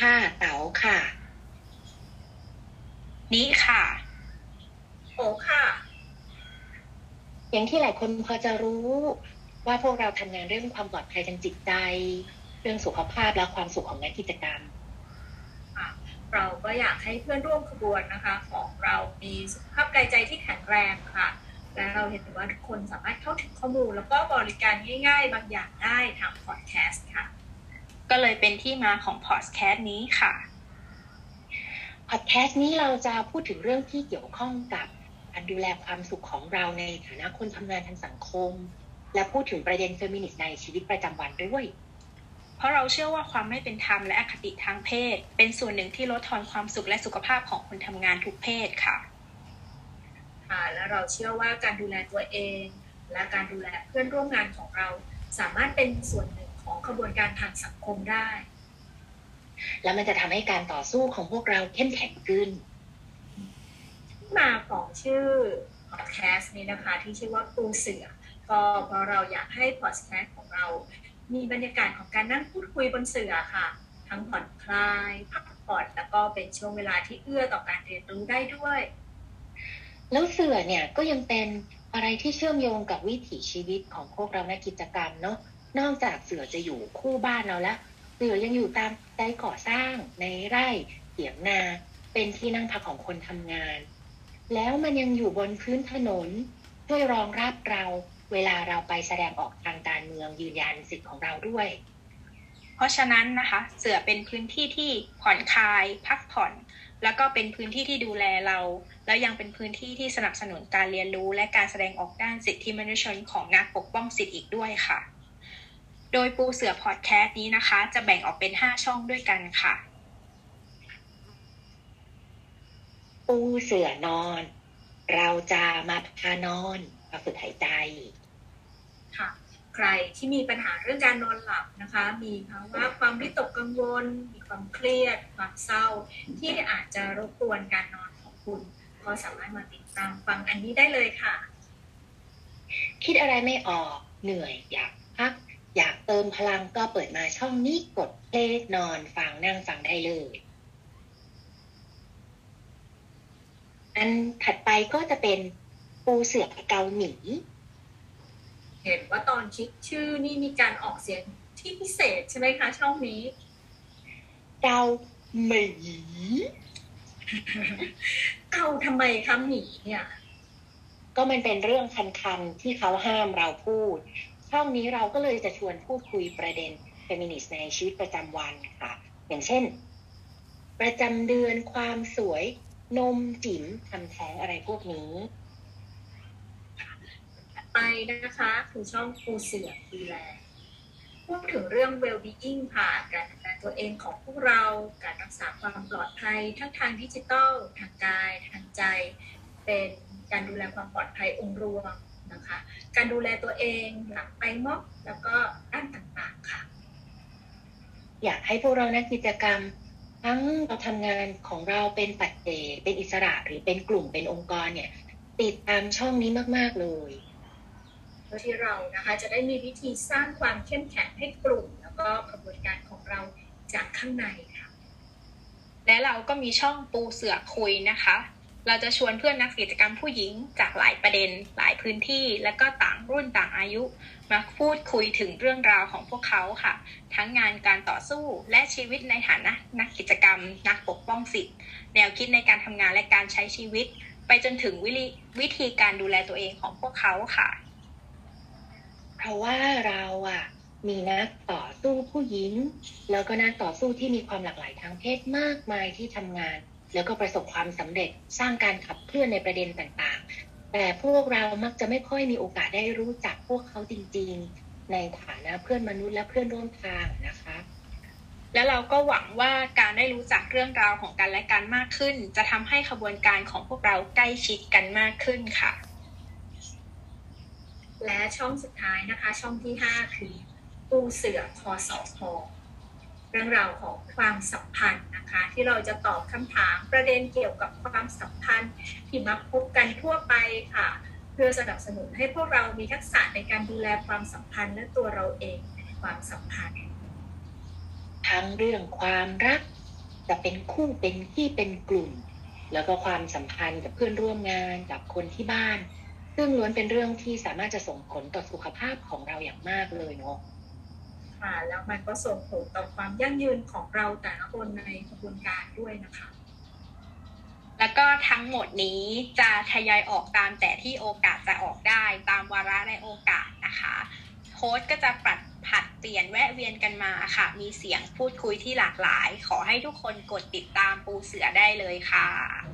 ค่ะเต๋าค่ะ นี้ค่ะ โอค่ะ อย่างที่หลายคนพอจะรู้ว่าพวกเราทำงานเรื่องความปลอดภัยทางจิตใจ เรื่องสุขภาพและความสุขของนักกิจกรรม เราก็อยากให้เพื่อนร่วมขบวนนะคะ ของเรามีสุขภาพกายใจที่แข็งแรงค่ะ และเราเห็นว่าทุกคนสามารถเข้าถึงข้อมูล แล้วก็บริการง่าย ๆ บางอย่างได้ทางพอดแคสต์ค่ะ ก็เลยเป็นที่มาของพอดแคสต์นี้ค่ะพอดแคสต์นี้เราจะพูดถึงเรื่องที่เกี่ยวข้องกับการดูแลความสุขของเราในฐานะคนทำงานทางสังคม และพูดถึงประเด็นเฟมินิสต์ในชีวิตประจำวันด้วย เพราะเราเชื่อว่าความไม่เป็นธรรมและอคติทางเพศ เป็นส่วนหนึ่งที่ลดทอนความสุขและสุขภาพของคนทำงานทุกเพศค่ะ ค่ะ และเราเชื่อว่าการดูแลตัวเอง และการดูแลเพื่อนร่วมงานของเรา สามารถเป็นส่วนหนึ่ง ของขบวนการทางสังคมได้ แล้วมันจะทำให้การต่อสู้ของพวกเราเข้มแข็งขึ้นที่มาของชื่อพอดแคสต์นี้นะคะ ที่ชื่อว่าปูเสือก็เพราะเราอยากให้พอดแคสต์ของเรา มีบรรยากาศของการนั่งพูดคุยบนเสือค่ะ ทั้งผ่อนคลายพักผ่อนแล้วก็เป็นช่วงเวลาที่เอื้อต่อการเรียนรู้ได้ด้วย แล้วเสือเนี่ยก็ยังเป็นอะไรที่เชื่อมโยงกับวิถีชีวิตของพวกเรานักกิจกรรมเนาะ นอกจากเสือจะอยู่คู่บ้านเราแล้วเสือยังอยู่ตามไซต์ก่อสร้างในไร่เถียงนา เป็นที่นั่งพักของคนทำงาน แล้วมันยังอยู่บนพื้นถนนช่วยรองรับเราเวลาเราไปแสดงออกทางการเมืองยืนยันสิทธิ์ของเราด้วย เพราะฉะนั้นนะคะ เสือเป็นพื้นที่ที่ผ่อนคลาย พักผ่อน แล้วก็เป็นพื้นที่ที่ดูแลเรา แล้วยังเป็นพื้นที่ที่สนับสนุนการเรียนรู้ และการแสดงออกด้านสิทธิมนุษยชนของนักปกป้องสิทธิอีกด้วยค่ะ โดยปูเสือพอดแคสต์นี้นะคะ จะแบ่งออกเป็น 5 ช่องด้วยกันค่ะ ปูเสือนอน เราจะมาพานอนมาฝึกหายใจค่ะ ใครที่มีปัญหาเรื่องการนอนหลับนะคะ มีภาวะความวิตกกังวล มีความเครียด ความเศร้า ที่อาจจะรบกวนการนอนของคุณ ก็สามารถมาติดตามฟังอันนี้ได้เลยค่ะ คิดอะไรไม่ออกเหนื่อยอยากพัก อยากเติมพลังก็เปิดมาช่องนี้กดเพลงนอนฟังนั่งฟังได้เลย อันถัดไปก็จะเป็นปูเสือเกาหมีเห็นว่าตอนคิดชื่อนี่มีการออกเสียงที่พิเศษใช่ไหมคะ ช่องนี้ เกาหมีเกาทำไมคะหมีเนี่ย ก็มันเป็นเรื่องคันๆที่เขาห้ามเราพูด ช่องนี้เราก็เลยจะชวนพูดคุยประเด็นเฟมินิสต์ในชีวิตประจำวันค่ะ อย่างเช่น ประจำเดือนความสวยนมจิ๋มทำแท้งอะไรพวกนี้ ไปนะคะคือช่องปูเสือดูแลพูดถึงเรื่อง well-being ค่ะการดูแลตัวเองของพวกเรา การรักษาความปลอดภัยทั้งทางดิจิทัลทางกาย ทางใจ เป็นการดูแลความปลอดภัยองค์รวม นะคะ การดูแลตัวเองหลังไปม็อบแล้วก็ด้านต่างๆค่ะ อยากให้พวกเรานักกิจกรรม ทั้งเราทำงานของเราเป็นปัจเจกเป็นอิสระหรือเป็นกลุ่มเป็นองค์กรเนี่ย ติดตามช่องนี้มากๆเลยเพื่อที่เรานะคะจะได้มีวิธีสร้างความเข้มแข็งให้กลุ่ม แล้วก็กระบวนการของเราจากข้างในค่ะและเราก็มีช่องปูเสือคุยนะคะ เราจะชวนเพื่อนนักกิจกรรมผู้หญิงจากหลายประเด็น หลายพื้นที่ และก็ต่างรุ่นต่างอายุ มาพูดคุยถึงเรื่องราวของพวกเขาค่ะ ทั้งงานการต่อสู้และชีวิตในฐานะนักกิจกรรม นักปกป้องสิทธิ์ แนวคิดในการทำงานและการใช้ชีวิต ไปจนถึงวิธีวิธีการดูแลตัวเองของพวกเขาค่ะ เพราะว่าเราอะมีนักต่อสู้ผู้หญิง แล้วก็นักต่อสู้ที่มีความหลากหลายทางเพศมากมายที่ทำงาน แล้วก็ประสบความสำเร็จสร้างการขับเคลื่อนในประเด็นต่างๆ แต่พวกเรามักจะไม่ค่อยมีโอกาสได้รู้จักพวกเขาจริงๆ ในฐานะเพื่อนมนุษย์และเพื่อนร่วมทางนะคะ และเราก็หวังว่าการได้รู้จักเรื่องราวของกันและกันมากขึ้น จะทำให้ขบวนการของพวกเราใกล้ชิดกันมากขึ้นค่ะ และช่องสุดท้ายนะคะ ช่องที่ 5 คือปูเสือคอสอพอ เรื่องราวของความสัมพันธ์นะคะ ที่เราจะตอบคำถามประเด็นเกี่ยวกับความสัมพันธ์ที่มักพบกันทั่วไปค่ะ เพื่อสนับสนุนให้พวกเรามีทักษะในการดูแลความสัมพันธ์และตัวเราเองในความสัมพันธ์ ทั้งเรื่องความรักจะเป็นคู่เป็นที่เป็นกลุ่ม แล้วก็ความสัมพันธ์กับเพื่อนร่วมงานกับคนที่บ้าน ซึ่งล้วนเป็นเรื่องที่สามารถจะส่งผลต่อสุขภาพของเราอย่างมากเลยเนาะ ค่ะแล้วมันก็ส่งผลต่อความยั่งยืนของเราแต่ละคนในกระบวนการด้วยนะคะ แล้วก็ทั้งหมดนี้จะทยอยออกตามแต่ที่โอกาสจะออกได้ตามวาระและโอกาสนะคะโค้ดก็จะปรับผัดเปลี่ยนแวะเวียนกันมาค่ะ มีเสียงพูดคุยที่หลากหลาย ขอให้ทุกคนกดติดตามปูเสือได้เลยค่ะ